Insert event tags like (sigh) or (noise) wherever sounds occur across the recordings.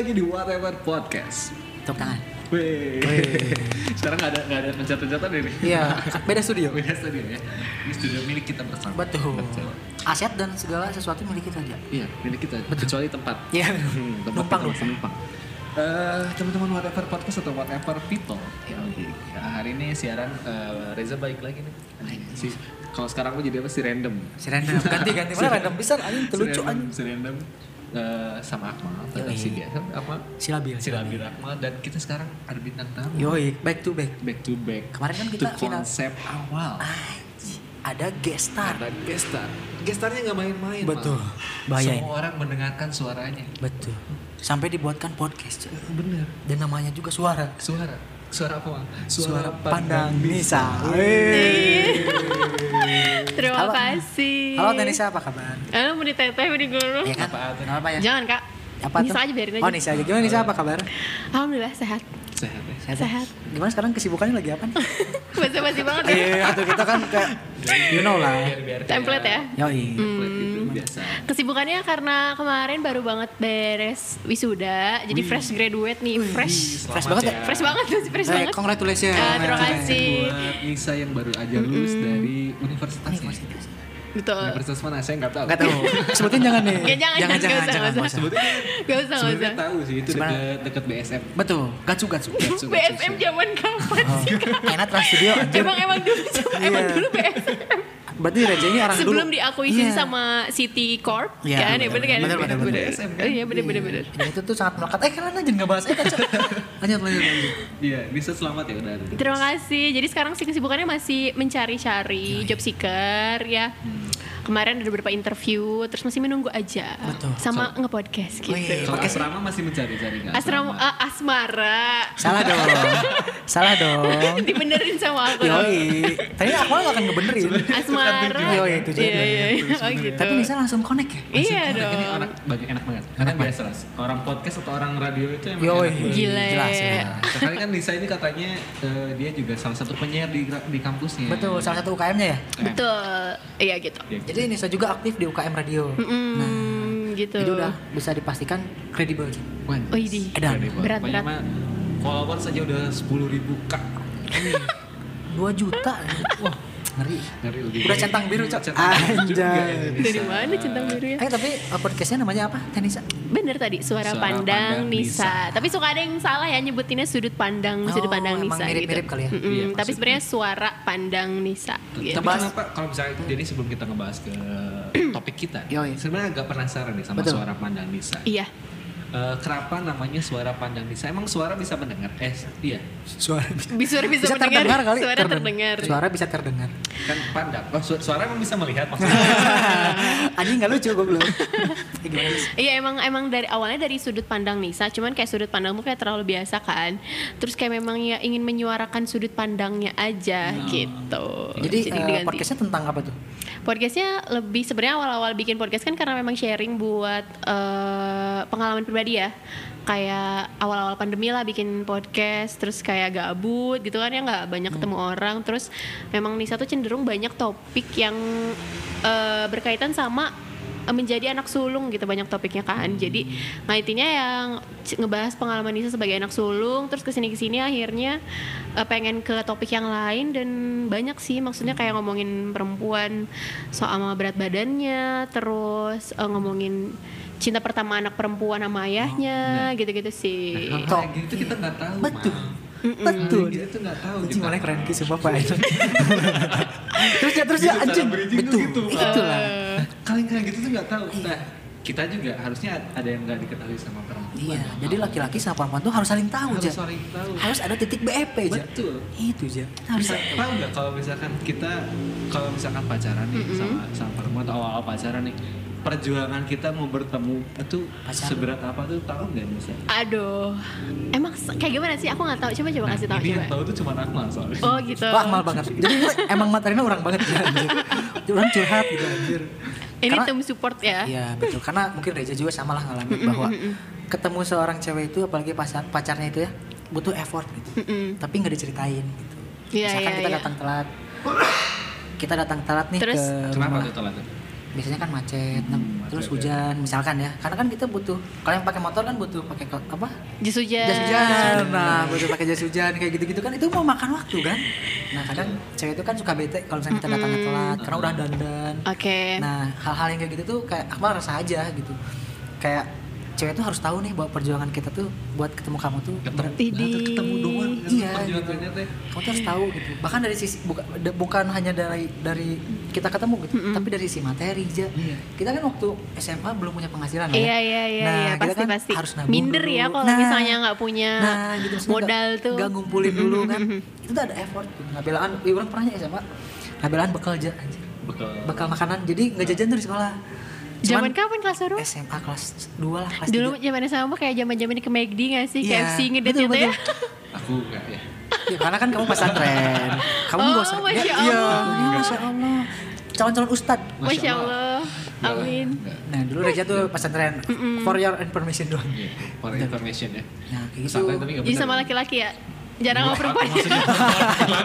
Lagi di Whatever Podcast. Tepuk tangan. Wih. (laughs) Sekarang nggak ada nggak ada pencet-pencetan ini. Iya, (laughs) beda studio. Beda studio ya. Ini studio milik kita bersama. Betul. Aset dan segala sesuatu milik kita aja. Iya, milik kita. Kecuali tempat. Iya. Hmm, tempat (laughs) Numpang kita numpang. Eh, teman-teman whatever podcast atau whatever people. Ya, hari ini siaran eh, Reza baik lagi nih. Si, kalau sekarang mau jadi apa sih random? Si random ganti ganti mana random bisa anjing Si terlucu anjing. si random eh, sama Akmal, Yoi. si biasa Akmal. Silabil. Silabil Akmal dan kita sekarang ada bintang tamu. Yoi, back to back. Back to back. Kemarin kan kita to final. konsep awal. Anjing, Ada guest star. Ada gestar. Gestarnya nggak main-main. Betul. Bahaya. Semua orang mendengarkan suaranya. Betul. Sampai dibuatkan podcast. Bener. Dan namanya juga suara. Suara. Suara apa? Mal? Suara pandang Nisa. Terima Halo. kasih. Halo Tenisa apa kabar? Eh, mau diteteh, mau digulung. Iya kan? Apa? Kenapa ya? Jangan kak. Apa Nisa tuh? aja biarin aja. Oh Nisa aja. Gimana Nisa apa kabar? Alhamdulillah sehat. Sehat ya. Sehat. Sehat. Gimana sekarang kesibukannya lagi apa nih? (laughs) Basa-basi banget ya. Iya, atau kita kan kayak you know lah. Biar, biar Template ya. Yoi. Template gitu biasa. Kesibukannya karena kemarin baru banget beres wisuda, jadi fresh graduate nih, fresh, Fresh Selamat banget ya? fresh banget tuh, fresh Hey, banget. congratulations. Eh, terima kasih. Buat Nisa yang baru aja lulus dari universitas ya. Betul. Universitas mana saya nggak tahu. Enggak tahu. (laughs) Sebutin jangan nih. Ya, jangan, jangan, jangan, jangan, (laughs) nggak usah, jangan, nggak nggak usah. Sebetulnya Gak usah, gak sebenarnya usah. tahu sih itu dekat dekat BSM. Betul. Gacu gacu. Gatsu, gatsu, BSM zaman kapan Oh, sih? enak Trans Studio. Emang emang dulu, emang Iya. dulu BSM. Berarti Reza ini orang Sebelum dulu. diakuisisi Iya. sama City Corp, Iya, kan? bener, Ya bener kan? bener, bener, bener. Iya bener bener bener. Dan itu tuh sangat melekat. Eh kalian aja nggak bahas. Eh. Lanjut lanjut lanjut. Iya, bisa selamat ya udah. Terima kasih. Jadi sekarang sih kesibukannya masih mencari-cari job seeker ya. Kemarin ada beberapa interview, terus masih menunggu aja. Betul. Sama nge-podcast gitu. Wih. Kalau Pakai- asrama masih mencari-cari nggak? Asrama eh, asmara. Salah dong. Salah dong. (laughs) Dibenerin sama aku. Yoi. Tadi aku malah akan ngebenerin. Asmara. Yoi itu Iya iya. iya. Oh gitu. Tapi Nisa langsung connect ya. Iya Ini dong. anak bagi enak banget. Karena biasa lah. Orang podcast atau orang radio itu emang Yoi. enak. Gila. Jelas ya. Sekali kan Nisa ini katanya eh, dia juga salah satu penyiar di di kampusnya. Betul. Salah satu UKM-nya ya. Betul. Iya gitu. Ya, Jadi Nisa juga aktif di UKM radio. Mm, gitu. Jadi udah bisa dipastikan kredibel. Wah, Oh, ini. Edan. Berat, berat. followers saja udah 10 ribu kak. 2 juta. Wah, ngeri. Ngeri lebih. Udah centang biru, Cok. Centang Anjay. ya. Dari mana centang biru ya? Eh tapi podcastnya namanya apa? Tenisa. Bener tadi suara, Suara pandang, Pandang Nisa. Nisa. Tapi suka ada yang salah ya nyebutinnya sudut pandang, Oh, sudut pandang Nisa mirip-mirip gitu. kali ya? Mm-mm, Iya, tapi sebenarnya suara pandang Nisa. Gitu. Tapi bahas- kenapa kalau misalnya jadi sebelum kita ngebahas ke (clears throat) topik kita, sebenarnya agak penasaran nih sama Betul. suara pandang Nisa. Iya. Eh, kenapa namanya suara pandang Nisa? Emang suara bisa mendengar? Eh, iya. Suara (laughs) Bisa bisa, bisa mendengar. terdengar kali. Suara Terden- terdengar. Suara bisa terdengar. Kan pandang. Oh, su- suara emang bisa melihat maksudnya. (laughs) Anjing nggak lucu gue belum. (laughs) Iya emang emang dari awalnya dari sudut pandang Nisa, cuman kayak sudut pandangmu kayak terlalu biasa kan. Terus kayak memang ya ingin menyuarakan sudut pandangnya aja gitu. Jadi, eh, diganti. podcastnya tentang apa tuh? Podcastnya lebih sebenarnya awal-awal bikin podcast kan karena memang sharing buat eh, pengalaman pribadi ya. Kayak awal-awal pandemi lah bikin podcast, terus kayak gabut gitu kan ya nggak banyak ketemu orang. Terus memang Nisa tuh cenderung banyak topik yang eh, berkaitan sama menjadi anak sulung gitu banyak topiknya kan. Jadi ngaitinnya yang ngebahas pengalaman Nisa sebagai anak sulung, terus ke sini ke sini akhirnya eh, pengen ke topik yang lain dan banyak sih maksudnya kayak ngomongin perempuan soal berat badannya, terus eh, ngomongin cinta pertama anak perempuan sama ayahnya, gitu-gitu sih. Hal kayak gitu kita nggak tahu. Betul. Mal. Betul. Kita tuh nggak tahu. Anjing mana keren ki sumpah Pak. terus ya terus ya anjing. Betul. gitu. Itulah. Kalian kayak gitu tuh nggak tahu. Nah, kita juga harusnya ada yang nggak diketahui sama perempuan. Iya, jadi laki-laki sama perempuan tuh harus saling tahu, harus saling tahu. Harus ada titik BEP, Ja. Betul. Itu, Ja. Harus Bisa tahu nggak kalau misalkan kita kalau misalkan pacaran nih sama sama perempuan atau awal-awal pacaran nih perjuangan kita mau bertemu itu Pacaran. seberat apa tuh tahu nggak bisa? Aduh, emang kayak gimana sih? Aku nggak tahu. Coba coba kasih tahu Nah, ini coba. yang tahu tuh cuma Akmal soalnya. Oh gitu. Wah, mal banget. Jadi emang materinya orang banget ya, anjir. Orang curhat gitu anjir. Ini Karena- tim support ya. Iya, betul. Karena mungkin Reza juga sama lah ngalamin bahwa ketemu seorang cewek itu apalagi pacar pacarnya itu ya butuh effort gitu. Tapi nggak diceritain gitu. Iya, Misalkan iya, kita iya. datang telat. Kita datang telat nih Terus? ke Kenapa rumah. tuh telat? Biasanya kan macet, Hmm, terus macet, hujan misalkan ya. Karena kan kita butuh kalau yang pakai motor kan butuh pakai apa? jas hujan Jas hujan. Nah, butuh pakai jas hujan kayak gitu-gitu kan itu mau makan waktu kan. Nah, kadang cewek itu kan suka bete kalau misalnya kita datangnya telat karena udah dandan. oke Nah, hal-hal yang kayak gitu tuh kayak Akmal rasa aja gitu. Kayak cewek tuh harus tahu nih bahwa perjuangan kita tuh buat ketemu kamu tuh ketemu, nah, ketemu doang kan Iya, teh kamu tuh harus tahu gitu. Bahkan dari sisi buka, de- bukan hanya dari dari kita ketemu gitu, tapi dari sisi materi aja. Iya. Kita kan waktu SMA belum punya penghasiran lah ya. Iya iya iya Nah, iya kita pasti kan pasti harus nabung minder dulu. ya kalau Nah, misalnya nggak punya Nah, gitu modal nggak- tuh nggak ngumpulin dulu kan. Itu tuh ada effort tuh. Ngabelaan, ya orang pernah ya SMA. Ngabelaan bekal aja anjir. bekal Bekal makanan. Jadi nggak jajan tuh di sekolah. Zaman kapan kelas baru SMA kelas 2 lah, kelas dulu 3. zaman sama kayak zaman zaman di ke McD nggak sih Iya, KFC ngedate betul, itu (laughs) ya aku enggak ya Ya, karena kan kamu pesantren. Kamu Oh, nggak usah. Masya Ya, Iya, Allah. Masya Allah. Calon-calon ustad. Masya Allah Enggak, amin enggak. Nah, dulu Reja tuh pesantren. For your information doang. Iya, for information ya Nah, kayak gitu. Pesantren tapi nggak jadi sama laki-laki ya jarang sama perempuan maksudnya (laughs) Nggak,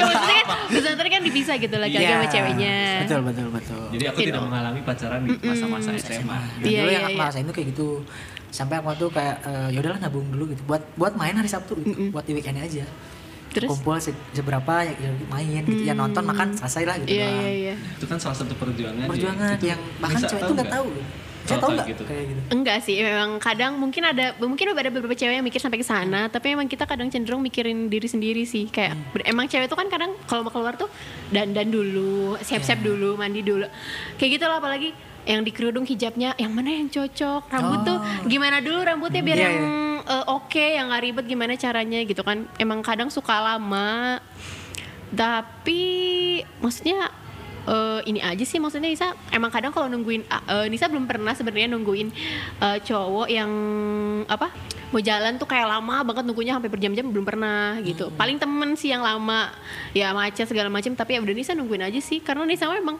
maksudnya kan pesantren kan dipisah gitu laki-laki Iya. sama ceweknya Betul, betul, betul. jadi aku Gitu. tidak mengalami pacaran di masa-masa SMA Dan Iya, dulu iya, yang aku iya. rasain tuh kayak gitu. Sampai aku tuh kayak eh, ya udahlah nabung dulu gitu buat buat main hari Sabtu gitu. Buat di weekend aja. terus Kumpul se- seberapa ya, ya main gitu ya nonton makan selesai lah gitu. iya doang. iya iya itu kan salah satu perjuangan ya. Perjuangan Itu yang bahkan cewek nggak nggak? tahu. Saya tahu kayak nggak gitu. kayak gitu. Enggak sih, memang kadang mungkin ada mungkin ada beberapa cewek yang mikir sampai ke sana, tapi emang kita kadang cenderung mikirin diri sendiri sih. Kayak ber- emang cewek tuh kan kadang kalau mau keluar tuh dandan dulu, siap-siap Iya. dulu, mandi dulu. Kayak gitu lah apalagi yang di kerudung hijabnya yang mana yang cocok, rambut tuh Oh. gimana dulu rambutnya biar Iya, yang eh, oke, yang nggak ribet gimana caranya gitu kan. Emang kadang suka lama. Tapi maksudnya eh, ini aja sih maksudnya Nisa. Emang kadang kalau nungguin eh, Nisa belum pernah sebenarnya nungguin eh, cowok yang apa mau jalan tuh kayak lama banget nunggunya sampai berjam-jam belum pernah gitu. Paling temen sih yang lama ya macet segala macam tapi ya udah Nisa nungguin aja sih. Karena Nisa memang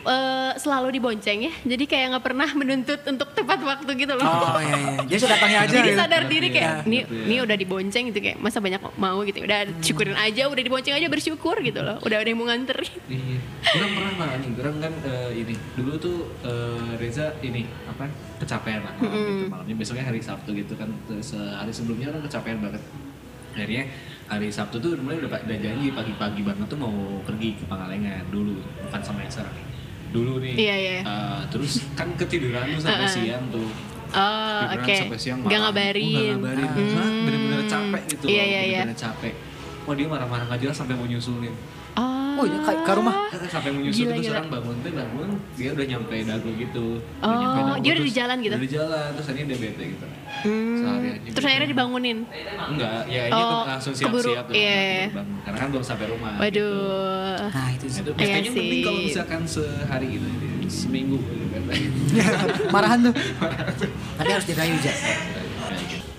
eh, selalu dibonceng ya jadi kayak nggak pernah menuntut untuk tepat waktu gitu loh Oh iya iya. Jadi sudah datangnya aja. jadi gitu. sadar diri kayak ini ya. ini udah dibonceng gitu kayak masa banyak mau gitu udah syukurin aja udah dibonceng aja bersyukur gitu loh udah ada yang mau nganterin Iya. Orang pernah lah nih, orang kan eh, ini dulu tuh eh, Reza ini apa kecapean lah malam gitu malamnya besoknya hari Sabtu gitu kan terus eh, hari sebelumnya orang kecapean banget. Akhirnya hari Sabtu tuh mulai udah, udah janji pagi-pagi banget tuh mau pergi ke Pangalengan dulu bukan sama yang sekarang. Dulu nih. Iya, iya. eh, terus kan ketiduran tuh sampai siang tuh. oh oke sampai siang malam. ngabarin Oh, nggak ngabarin. Hmm. Bener-bener capek gitu Iya, iya, iya. bener-bener capek. Wah dia marah-marah nggak jelas sampai mau nyusulin. oh Oh, iya, ke- ke rumah? sampai menyusul Gila, terus gila. orang bangun tuh bangun dia udah nyampe dago gitu Oh, nyampe Dago, dia udah terus di jalan gitu? udah di jalan terus akhirnya dia bete gitu Hmm. Seharian terus gitu. akhirnya dibangunin enggak ya ini Oh, tuh langsung siap-siap tuh iya. keburu bangun. karena kan belum sampai rumah gitu. waduh Nah, itu sih. itu Iya biasanya penting kalau misalkan sehari gitu seminggu gitu kan (laughs) (laughs) Marahan tuh. Tapi harus dirayu aja.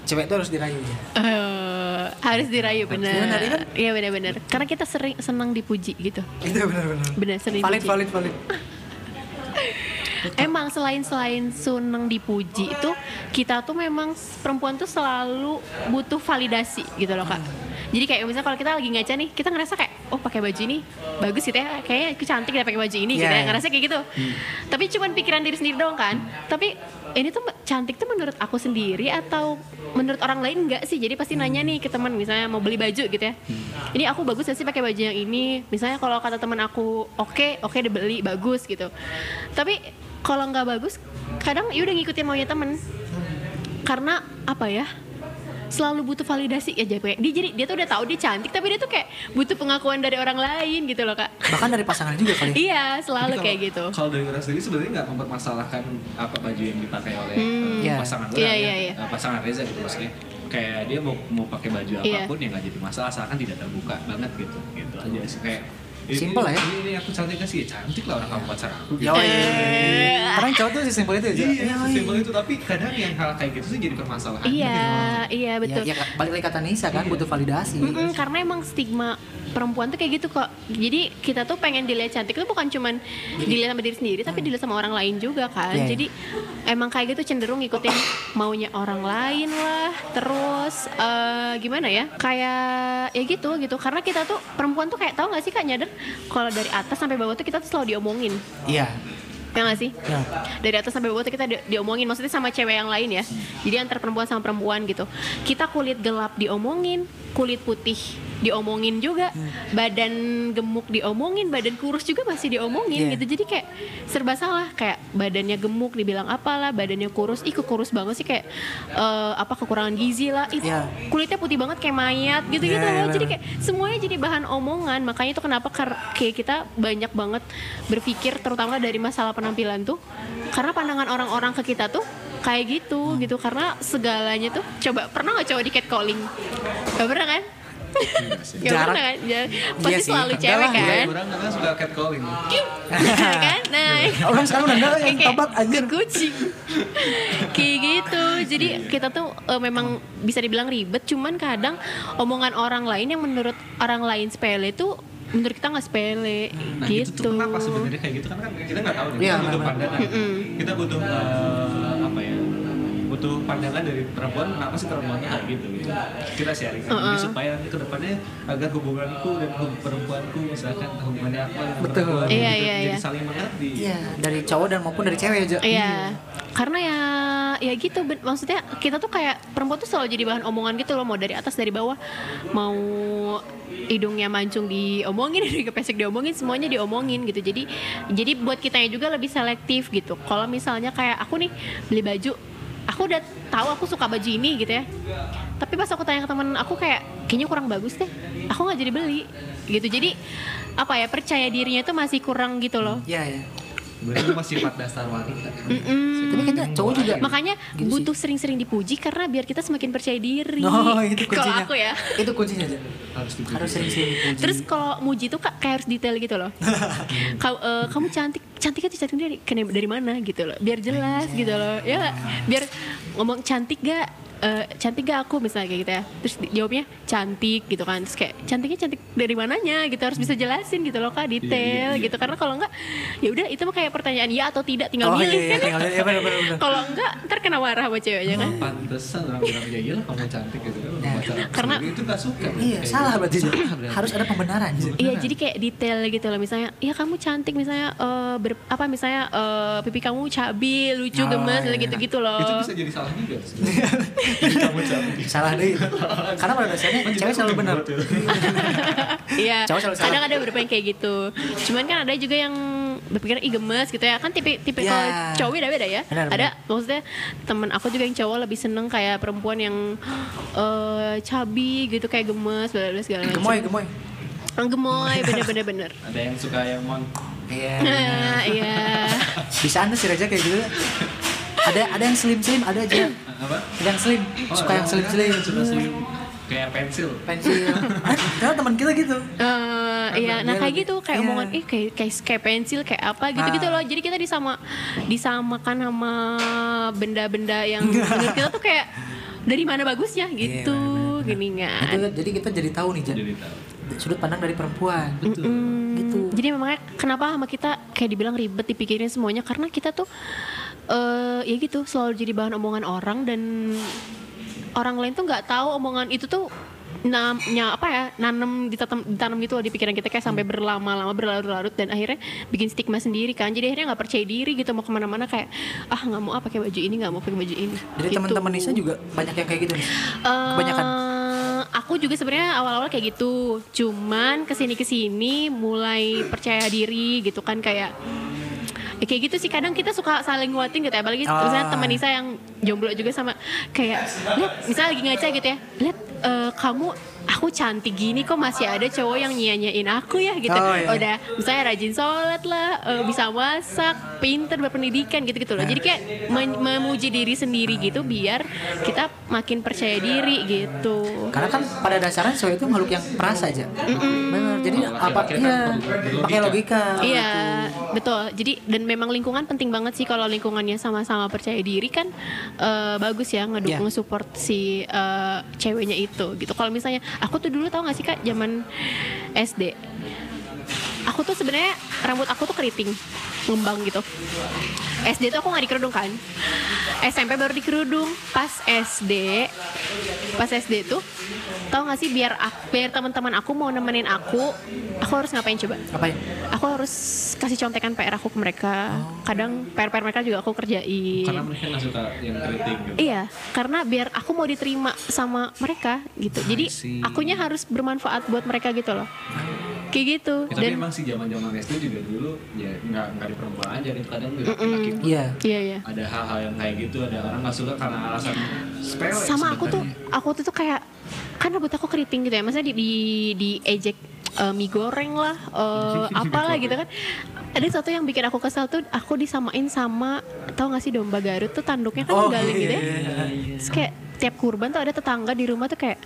Gitu. Cewek tuh harus dirayu aja. Eh, harus dirayu iya kan? iya bener-bener karena kita sering senang dipuji gitu Itu benar-benar. bener sering Valid, dipuji. valid, valid. (laughs) Emang selain selain seneng dipuji itu kita tuh memang perempuan tuh selalu butuh validasi gitu loh kak. Jadi kayak misalnya kalau kita lagi ngaca nih, kita ngerasa kayak oh pakai baju ini bagus gitu ya, kayaknya aku cantik deh pakai baju ini gitu Iya, ya, ngerasa kayak gitu. Tapi cuman pikiran diri sendiri doang kan. Tapi ini tuh cantik tuh menurut aku sendiri atau menurut orang lain enggak sih? Jadi pasti nanya nih ke teman misalnya mau beli baju gitu ya. Ini aku bagus gak sih pakai baju yang ini? Misalnya kalau kata teman aku oke, oke dibeli bagus gitu. Tapi kalau nggak bagus, kadang ya udah ngikutin maunya temen. Karena apa ya? Selalu butuh validasi ya jadi dia jadi dia tuh udah tahu dia cantik tapi dia tuh kayak butuh pengakuan dari orang lain gitu loh kak. Bahkan dari pasangan juga kali. Iya selalu Tapi kayak gitu. Kalau dari Reza sendiri sebenarnya nggak mempermasalahkan apa baju yang dipakai oleh pasangan Hmm. Iya, orang iya, ya. iya. Eh, pasangan Reza gitu maksudnya. Kayak dia mau mau pakai baju Iya. apa pun ya nggak jadi masalah asalkan tidak terbuka banget gitu. Gitu aja sih kayak ini- Simple lah ya. Ini, ini aku cantik gak sih? Ya, cantik lah orang kamu pacar aku. Gitu. Eh. Karena cowok tuh sesimpel itu aja. Iya, sesimpel itu tapi kadang yang hal kayak gitu sih jadi permasalahan. Iya iya betul. Ya, ya, balik lagi kata Nisa kan, Iya. butuh validasi. Karena emang stigma perempuan tuh kayak gitu kok. Jadi kita tuh pengen dilihat cantik itu bukan cuman dilihat sama diri sendiri, tapi dilihat sama orang lain juga kan. Iya, iya. Jadi emang kayak gitu cenderung ngikutin maunya orang lain lah. Terus eh, gimana ya? Kayak ya gitu gitu. Karena kita tuh perempuan tuh kayak tahu nggak sih kak nyadar kalau dari atas sampai bawah tuh kita tuh selalu diomongin. Iya. Ya gak sih? Ya. Dari atas sampai bawah tuh kita di- diomongin Maksudnya sama cewek yang lain ya Jadi antar perempuan sama perempuan gitu Kita kulit gelap diomongin Kulit putih diomongin juga. Badan gemuk diomongin Badan kurus juga masih diomongin Iya. gitu. Jadi kayak serba salah Kayak badannya gemuk dibilang apalah Badannya kurus Ih kok kurus banget sih kayak eh, Apa kekurangan gizi lah. Ih Iya. kulitnya putih banget kayak mayat gitu-gitu Iya, iya, loh Jadi kayak semuanya jadi bahan omongan. Makanya itu kenapa kayak kita banyak banget berpikir terutama dari masalah penampilan tuh karena pandangan orang-orang ke kita tuh kayak gitu Hmm. gitu. Karena segalanya tuh coba pernah nggak coba di catcalling? Gak pernah kan Enggak sih. Gak Jarang. pernah kan Ya, pasti Iya sih, selalu cewek kan Iya, orang kadang suka catcalling. (laughs) kan nah (laughs) Orang sekarang udah enggak yang tobat anjir. kucing kayak gitu jadi kita tuh eh, memang bisa dibilang ribet cuman kadang omongan orang lain yang menurut orang lain sepele tuh menurut kita nggak sepele Nah gitu itu tuh kenapa sebenarnya kayak gitu kan kan kita nggak tahu nih. Iya, kita butuh benar. pandangan. Kita butuh ya? Butuh pandangan dari perempuan kenapa sih perempuannya kayak gitu gitu. Kita sharing kan Jadi supaya nanti ke depannya agar hubunganku dan perempuanku misalkan hubungannya aku dengan Betul. perempuan Iya, gitu, iya, jadi iya. saling mengerti. Iya, dari cowok dan maupun dari cewek aja. Iya, karena ya ya gitu maksudnya kita tuh kayak perempuan tuh selalu jadi bahan omongan gitu loh mau dari atas dari bawah. Mau hidungnya mancung diomongin (laughs) hidungnya kepesek diomongin semuanya diomongin gitu. Jadi jadi buat kitanya juga lebih selektif gitu. Kalau misalnya kayak aku nih beli baju aku udah tahu aku suka baju ini gitu ya. Tapi pas aku tanya ke temen aku kayak kayaknya kurang bagus deh. Aku nggak jadi beli. Gitu. Jadi apa ya percaya dirinya tuh masih kurang gitu loh. Iya, iya. Berarti itu masih sifat dasar wanita Mm-mm. Tapi kayaknya cowok juga. Makanya Gitu butuh sering-sering dipuji karena biar kita semakin percaya diri. Oh, itu Kalau kuncinya. aku ya. Itu kuncinya aja. harus dipuji. Harus sering-sering dipuji. Terus kalau muji tuh kak kayak harus detail gitu loh. (laughs) Kau, eh, kamu cantik, cantiknya tuh cantik dari dari mana gitu loh. Biar jelas gitu loh. Ya biar ngomong cantik gak? Eh, cantik gak aku misalnya kayak gitu ya terus di- jawabnya cantik gitu kan terus kayak cantiknya cantik dari mananya gitu harus bisa jelasin gitu loh kak detail iya, iya. gitu karena kalau enggak ya udah itu mah kayak pertanyaan ya atau tidak tinggal oh milih iya, iya, kan iya benar. benar. kalau enggak ntar kena marah sama ceweknya kan pantesan orang bilang ya iyalah kamu cantik gitu kan Nah, karena- itu gak suka Iya, salah gitu. berarti. Salah berarti. Harus ada pembenaran. Iya jadi kayak detail gitu loh misalnya ya kamu cantik misalnya eh, ber- apa misalnya eh, pipi kamu cabi lucu Oh, gemes iya. gitu gitu loh itu bisa jadi salah juga (laughs) cantik Salah deh. Karena pada dasarnya Kan cewek selalu benar. ya. (laughs) Iya kadang ada beberapa yang kayak gitu cuman kan ada juga yang berpikir ih gemes gitu ya kan tipe tipe Iya. kalau cowok beda beda ya Benar, ada maksudnya temen aku juga yang cowok lebih seneng kayak perempuan yang eh cabi gitu kayak gemes bla bla segala macam Gemoy, gemoy. Ah, gemoy (laughs) bener bener bener ada yang suka yang mon Iya. (laughs) Iya Bisa anda sih Raja kayak gitu. Ada ada yang slim slim, ada aja. apa Ada yang slim, Oh, suka yang slim slim. suka slim kayak pensil Pensil. Ah, (laughs) Karena teman kita gitu. Eh, iya, nah kayak gitu kayak iya. omongan ih kayak kayak kayak pensil kayak apa gitu-gitu Ah. loh. Jadi kita disama disamakan sama benda-benda yang menurut kita tuh kayak dari mana bagusnya gitu, benar, benar. gini Nah, itu kan. jadi kita jadi tahu nih, jadi tahu Sudut pandang dari perempuan. Mm, Gitu. Jadi memangnya kenapa sama kita kayak dibilang ribet dipikirin semuanya karena kita tuh eh ya gitu selalu jadi bahan omongan orang dan orang lain tuh nggak tahu omongan itu tuh namanya apa ya nanam ditanam ditanam gitu loh di pikiran kita kayak sampai berlama-lama berlarut-larut dan akhirnya bikin stigma sendiri kan jadi akhirnya nggak percaya diri gitu mau ke mana-mana kayak ah nggak mau ah pakai baju ini nggak mau pakai baju ini Jadi Gitu. teman-teman Nisa juga banyak yang kayak gitu nih. Eh, Kebanyakan. aku juga sebenarnya awal-awal kayak gitu cuman ke sini ke sini mulai percaya diri gitu kan kayak ya kayak gitu sih kadang kita suka saling nguatin gitu ya apalagi Ah. misalnya teman Nisa yang jomblo juga sama kayak lihat misalnya lagi ngaca gitu ya lihat eh, kamu aku cantik gini kok masih ada cowok yang nyanyain aku ya gitu Oh, iya. udah misalnya rajin sholat lah eh, bisa masak pinter berpendidikan gitu gitu loh jadi kayak memuji diri sendiri gitu biar kita makin percaya diri gitu Karena kan pada dasarnya cowok itu makhluk yang perasa aja. Benar. Jadi apa iya kan pakai logika. Iya, betul. Jadi dan memang lingkungan penting banget sih kalau lingkungannya sama-sama percaya diri kan eh, bagus ya ngedukung Iya. support si eh, ceweknya itu gitu. Kalau misalnya aku tuh dulu tau gak sih kak zaman SD, aku tuh sebenarnya rambut aku tuh keriting. Ngembang gitu SD tuh aku nggak dikerudung kan SMP baru dikerudung pas SD pas SD tuh tau gak sih biar aku, biar teman-teman aku mau nemenin aku aku harus ngapain coba Apa ya? aku harus kasih contekan PR aku ke mereka kadang PR PR mereka juga aku kerjain Karena mereka nggak suka yang kritik gitu. Iya, karena biar aku mau diterima sama mereka gitu. Jadi see. akunya harus bermanfaat buat mereka gitu loh. Kayak gitu. Ya, tapi Dan emang sih zaman-zaman SD juga dulu ya nggak nggak di perempuan aja gitu kadang di laki-laki Iya. iya iya. ada hal-hal yang kayak gitu ada orang nggak suka karena alasan sepele Sama aku tuh, aku tuh tuh kayak kan rambut aku keriting gitu ya. Maksudnya di di, di ejek eh, mie goreng lah, eh, (laughs) apalah gitu kan. Ada satu yang bikin aku kesel tuh, aku disamain sama tau gak sih domba Garut tuh tanduknya kan Oh, galing gitu ya. iya, iya, Terus kayak tiap kurban tuh ada tetangga di rumah tuh kayak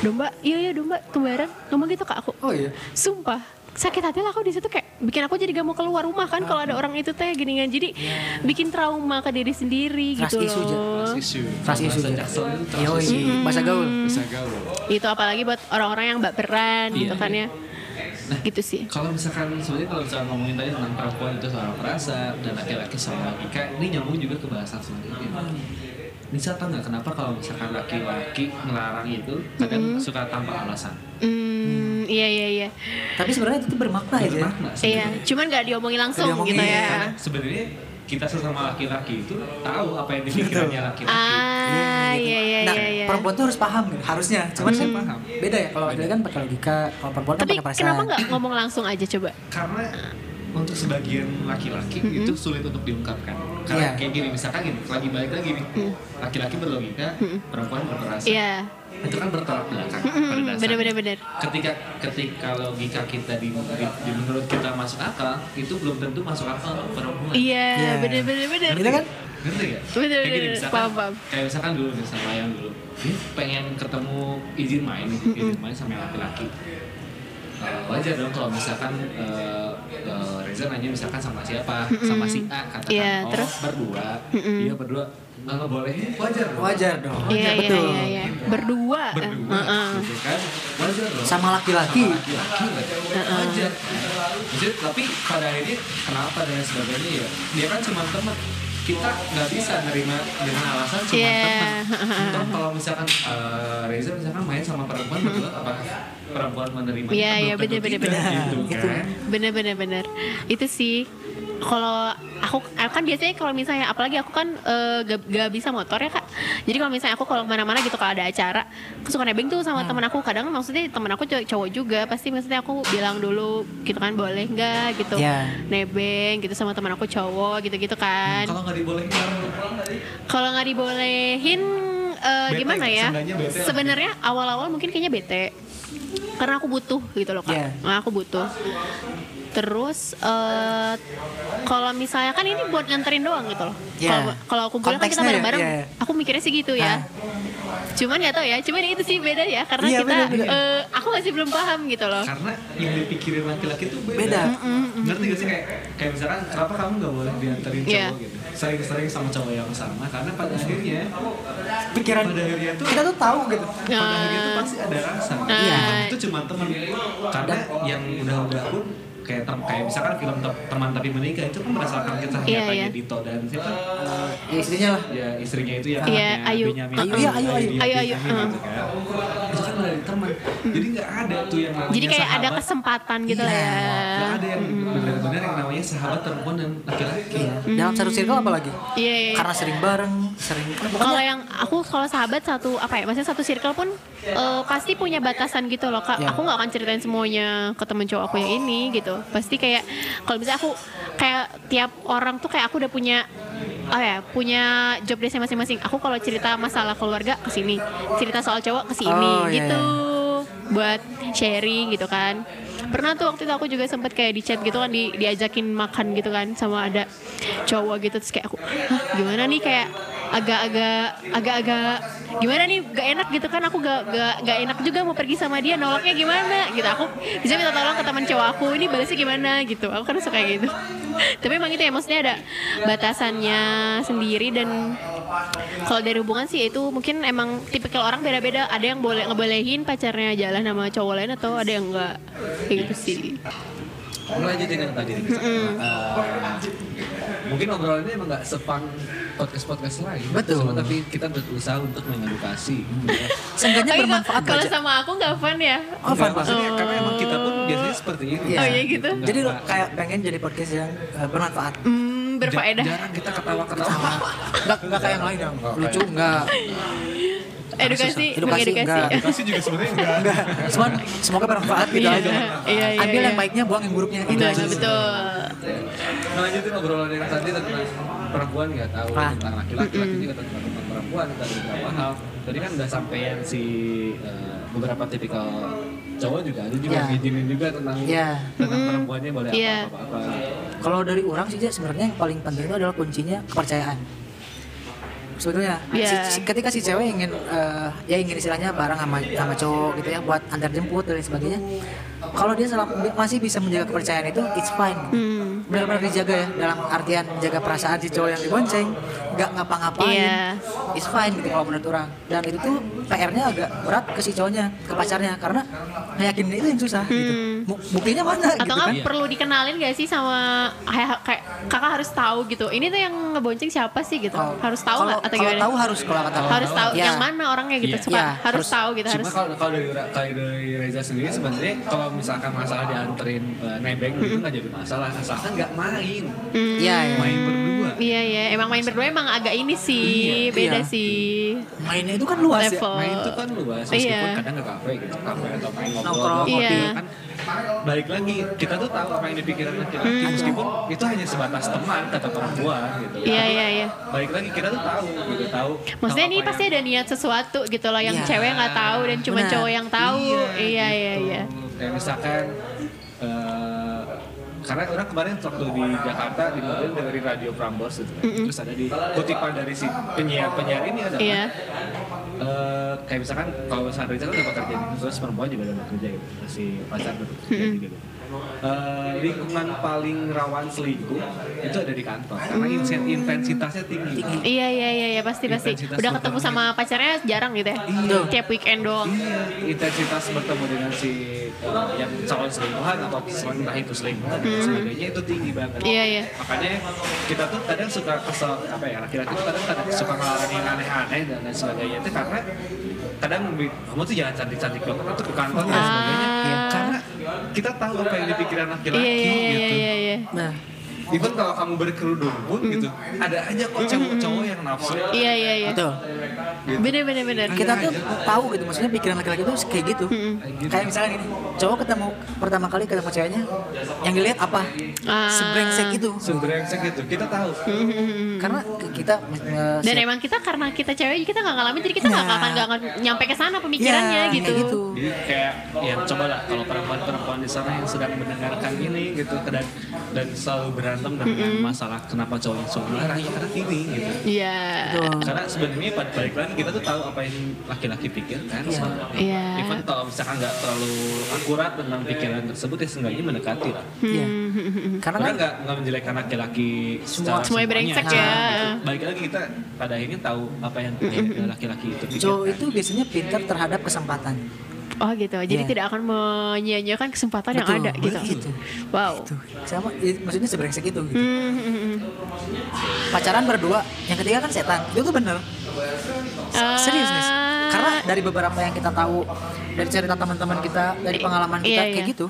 domba, iya iya domba. Kembaran ngomong gitu ke aku. Oh iya. Sumpah. Sakit hati lah aku di situ kayak bikin aku jadi gak mau keluar rumah kan kalau ada orang itu teh gini kan. Jadi bikin trauma ke diri sendiri Trust gitu Ja. loh. Trust issue. Trust issue, Bahasa itu trust issue. bahasa gaul. bisa gaul. Itu apalagi buat orang-orang yang baperan gitu Iya, kan iya. ya. Gitu sih. kalau misalkan sebenarnya kalau misalkan ngomongin tadi tentang perempuan itu soal perasa dan laki-laki soal logika ini nyambung juga ke bahasa selanjutnya Nisa tau nggak? Kenapa kalau misalkan laki-laki ngelarang itu kadang suka tanpa alasan? Hmm, iya iya iya. Kan Tapi sebenarnya itu bermakna ya. Ja. Bermakna iya. Cuman gak diomongin langsung diomongin, gitu Iya, ya. karena sebenarnya kita sesama laki-laki itu tahu apa yang dipikirannya laki-laki. Ah gitu. iya iya nah, iya iya. Perempuan tuh harus paham gitu, harusnya. Cuman Harusnya kan paham. beda ya kalau dia kan pakai logika, kalau perempuan kan tapi pakai perasaan. kenapa nggak ngomong langsung aja coba? Karena untuk sebagian laki-laki itu sulit untuk diungkapkan karena Iya. kayak gini misalkan gini lagi balik lagi nih. Laki-laki berlogika perempuan berperasa iya. Itu kan bertolak belakang pada Mm-mm, dasarnya. bener bener bener ketika ketika logika kita di, di- di- menurut kita masuk akal itu belum tentu masuk akal untuk perempuan. Iya Iya. bener bener bener Gitu kan? ngerti gak? Bener, kayak gini bener, misalkan paham, paham. kayak misalkan dulu nih sama yang dulu. Dia pengen ketemu izin main nih izin main sama yang laki-laki. Eh, wajar dong kalau misalkan eh, Reza nanya misalkan sama siapa? Sama si A katakan Iya, oh terus? berdua. Dia berdua. Nggak ngebolehin wajar dong. Wajar dong. iya iya betul. iya. Iya. Berdua. Berdua Heeh. gitu kan. Wajar dong. Sama laki-laki. Sama laki-laki lagi. wajar. Maksudnya, tapi pada akhirnya kenapa dan sebagainya ya? Dia kan cuma teman kita nggak bisa nerima dengan alasan cuma Iya. teman (laughs) Toh kalau misalkan eh, Reza misalkan main sama perempuan berdua apakah perempuan menerima Iya, iya, bener, bener. gitu Itu. kan bener bener itu sih kalau aku aku kan biasanya kalau misalnya apalagi aku kan eh, gak, gak bisa motor ya kak. Jadi kalau misalnya aku kalau ke mana-mana gitu kalau ada acara aku suka nebeng tuh sama teman aku. Kadang maksudnya teman aku cow- cowok juga pasti maksudnya aku bilang dulu gitu kan boleh nggak? gitu. Iya. nebeng gitu sama teman aku cowok gitu gitu kan kalau nggak dibolehin kalau nggak dibolehin eh, Bete gimana ya? sebenarnya awal-awal mungkin kayaknya bete. Karena aku butuh gitu loh kak. Iya. Nah, aku butuh terus eh, kalau misalnya kan ini buat nganterin doang gitu loh Iya. kalau kalau kumpulnya kan kita ya, bareng-bareng iya. aku mikirnya sih gitu ya Ah. cuman nggak tahu ya cuman itu sih beda ya karena Iya, kita beda, beda. eh, aku masih belum paham gitu loh karena yang dipikirin laki-laki itu beda, Beda. ngerti gak sih kayak kayak misalkan kenapa kamu nggak boleh dianterin cowok Iya. gitu sering-sering sama cowok yang sama karena pada akhirnya Pikiran pada akhirnya tuh kita tuh tahu gitu. pada akhirnya tuh pasti ada rasa Nah. Iya. itu cuma teman karena yang udah-udah pun kayak tem kayak misalkan film Tem- teman tapi menikah itu kan berdasarkan kisah Iya, nyatanya iya. Dito dan siapa Ya istrinya lah. ya istrinya itu yang Iya, anaknya Ayu. Benyamin. Ayu, iya, Ayu, Ayu. Ayu, Ayu, Benyamin uh. gitu kan. itu kan dari teman jadi nggak ada tuh yang namanya jadi kayak ada sahabat. kesempatan gitu Iya. lah. Ya Nggak ada yang benar-benar yang namanya sahabat perempuan dan laki-laki. Dalam satu circle apa lagi? iya iya. Karena sering bareng, sering kalau yang aku kalau sahabat satu apa ya maksudnya satu circle pun eh, pasti punya batasan gitu loh kak. Ya. aku nggak akan ceritain semuanya ke temen cowok aku yang ini gitu. Pasti kayak kalau misalnya aku kayak tiap orang tuh kayak aku udah punya oh ya punya job desk masing-masing. Aku kalau cerita masalah keluarga ke sini. Cerita soal cowok ke sini. Oh, iya, gitu buat sharing gitu kan. Pernah tuh waktu itu aku juga sempet kayak di chat gitu kan di, diajakin makan gitu kan sama ada cowok gitu terus kayak aku Hah, gimana nih? Kayak agak-agak agak-agak gimana nih? Gak enak gitu kan. Aku gak, gak, gak enak juga mau pergi sama dia nolaknya gimana gitu. Aku bisa minta tolong ke teman cowok aku ini balasnya gimana? gitu. Aku kan suka gitu. (laughs) Tapi emang itu ya maksudnya ada batasannya sendiri dan kalau dari hubungan sih itu mungkin emang tipikal orang beda-beda ada yang boleh ngebolehin pacarnya jalan sama cowok lain atau ada yang enggak kayak gitu sih Melanjutin yang tadi. Eh, mungkin obrolannya emang nggak sepang podcast-podcast lain. Betul. Cuma tapi kita berusaha untuk mengedukasi. ya. (laughs) Seenggaknya bermanfaat kalau aja. sama aku nggak fun ya. Oh, fun maksudnya karena emang kita pun biasanya seperti ini. Oh, iya gitu. Jadi kayak pengen jadi podcast yang eh, bermanfaat. Hmm, berfaedah. Ja- Jarang kita ketawa-ketawa. Enggak enggak kayak yang lain dong. Nggak Lucu enggak. Edukasi, Edukasi enggak. Edukasi juga sebenarnya enggak. Enggak. Cuman semoga bermanfaat gitu Iya, aja. iya, iya, Ambil iya. yang baiknya, buang yang buruknya. Itu Betul, aja. betul. Melanjutin obrolan yang tadi tentang perempuan nggak tahu Ah. tentang laki-laki, laki juga tentang, tentang perempuan tentang beberapa hal. Tadi kan udah sampean si eh, beberapa tipikal cowok juga ada juga Ya. ngizinin juga tentang Iya. tentang perempuannya boleh Iya. apa apa apa. Kalau dari orang sih sebenarnya yang paling penting itu adalah kuncinya kepercayaan. Sebetulnya Iya. si- si- ketika si cewek ingin eh, ya ingin istilahnya bareng sama sama cowok gitu ya buat antar jemput dan lain sebagainya. Kalau dia selama, masih bisa menjaga kepercayaan itu it's fine. Hmm. Benar-benar dijaga ya dalam artian menjaga perasaan si cowok yang dibonceng, nggak ngapa-ngapain. Iya. It's fine gitu kalau menurut orang. Dan itu tuh PR-nya agak berat ke si cowoknya, ke pacarnya karena ngeyakinin itu yang susah gitu. Bu- Buktinya mana Hmm. Atau gitu nggak kan? perlu dikenalin gak sih sama kayak, kayak kakak harus tahu gitu. Ini tuh yang ngebonceng siapa sih gitu. Oh, harus tahu nggak atau kalau gimana? tahu harus kalau kata harus tahu Ya. yang mana orangnya gitu. Iya. Suka Iya, harus harus- tahu gitu Cuma harus. kalau kalau dari kalau dari Reza sendiri sebenarnya kalau misalkan masalah dianterin uh, nebeng itu nggak jadi masalah asalkan nggak main Hmm. Iya, iya. main berdua Iya iya, emang main berdua emang agak ini sih, Iya, beda iya. sih. mainnya itu kan luas ya. Level. main itu kan luas meskipun Iya. kadang ke kafe gitu kafe atau main ngobrol Iya. kan balik lagi kita tuh tahu apa yang dipikiran laki-laki Hmm. meskipun itu hanya sebatas teman kata perempuan gitu Iya iya iya. balik lagi kita tuh tahu gitu tahu Maksudnya tahu ini pasti yang- ada niat sesuatu gitu loh yang Iya. cewek nggak tahu dan cuma Benar. cowok yang tahu. Iya iya iya. kayak misalkan eh, karena orang kemarin waktu di Jakarta di mobil dengerin radio Prambors gitu kan. terus ada di kutipan dari si penyiar penyiar ini adalah Iya. eh, kayak misalkan kalau misalkan Rizal kan dapat kerja nih, terus perempuan juga dapat kerja gitu si pacar dapat kerja juga gitu. Eh, lingkungan paling rawan selingkuh itu ada di kantor karena insen- intensitasnya tinggi. Iya iya iya iya pasti pasti. Intensitas Udah ketemu sama pacarnya jarang gitu ya. Iya. Tiap weekend doang. Iya, intensitas bertemu dengan si eh, yang calon selingkuhan atau selain entah itu selingkuhan dan sebagainya itu tinggi banget. Iya, iya. Makanya kita tuh kadang suka kesel apa ya laki-laki tuh kadang kadang suka ngelarang yang aneh-aneh dan lain sebagainya itu karena kadang kamu tuh jangan cantik-cantik banget untuk ke kantor dan Ah. sebagainya. Kita tahu apa yang dipikiran laki-laki Iya iya iya gitu. iya iya. Nah, Even kalau kamu berkerudung pun gitu, ada aja kok cowok-cowok yang nafsu. Iya iya iya. betul. Bener bener bener. Kita tuh tahu gitu maksudnya pikiran laki-laki itu kayak gitu. Kayak misalnya gini, cowok ketemu pertama kali ketemu ceweknya yang dilihat apa? Ah. Sebrengsek itu. Sebrengsek gitu, kita tahu. Karena kita eh, Dan emang kita karena kita cewek kita nggak ngalamin jadi kita nggak Nah. akan nggak akan nyampe ke sana pemikirannya Iya, gitu. kayak gitu. Jadi kayak ya coba lah kalau perempuan-perempuan di sana yang sedang mendengarkan ini gitu dan dan selalu berantem dengan masalah kenapa cowok yang suka melarang ya karena ini gitu. Iya. Betul. Karena sebenarnya pada balik lagi kita tuh tahu apa yang laki-laki pikirkan. Iya. sebenarnya. Iya. Even kalau misalkan nggak terlalu akurat tentang pikiran tersebut ya seenggaknya mendekati lah. Iya. Karena Karena kan nggak nggak menjelekkan laki-laki secara Semuanya brengsek ya. gitu. Balik lagi kita pada akhirnya tahu apa yang laki-laki itu pikirkan. cowok itu biasanya pintar terhadap kesempatan. Oh gitu. Jadi Iya. tidak akan menyia-nyiakan kesempatan yang Betul, ada gitu. begitu. Wow. Tuh, sama i- maksudnya sebrengsek itu gitu. Hmm, hmm, hmm. Pacaran berdua, yang ketiga kan setan. Itu tuh bener. Ah. Serius nih. Karena dari beberapa yang kita tahu dari cerita teman-teman kita, dari pengalaman kita Iya, kayak iya. gitu.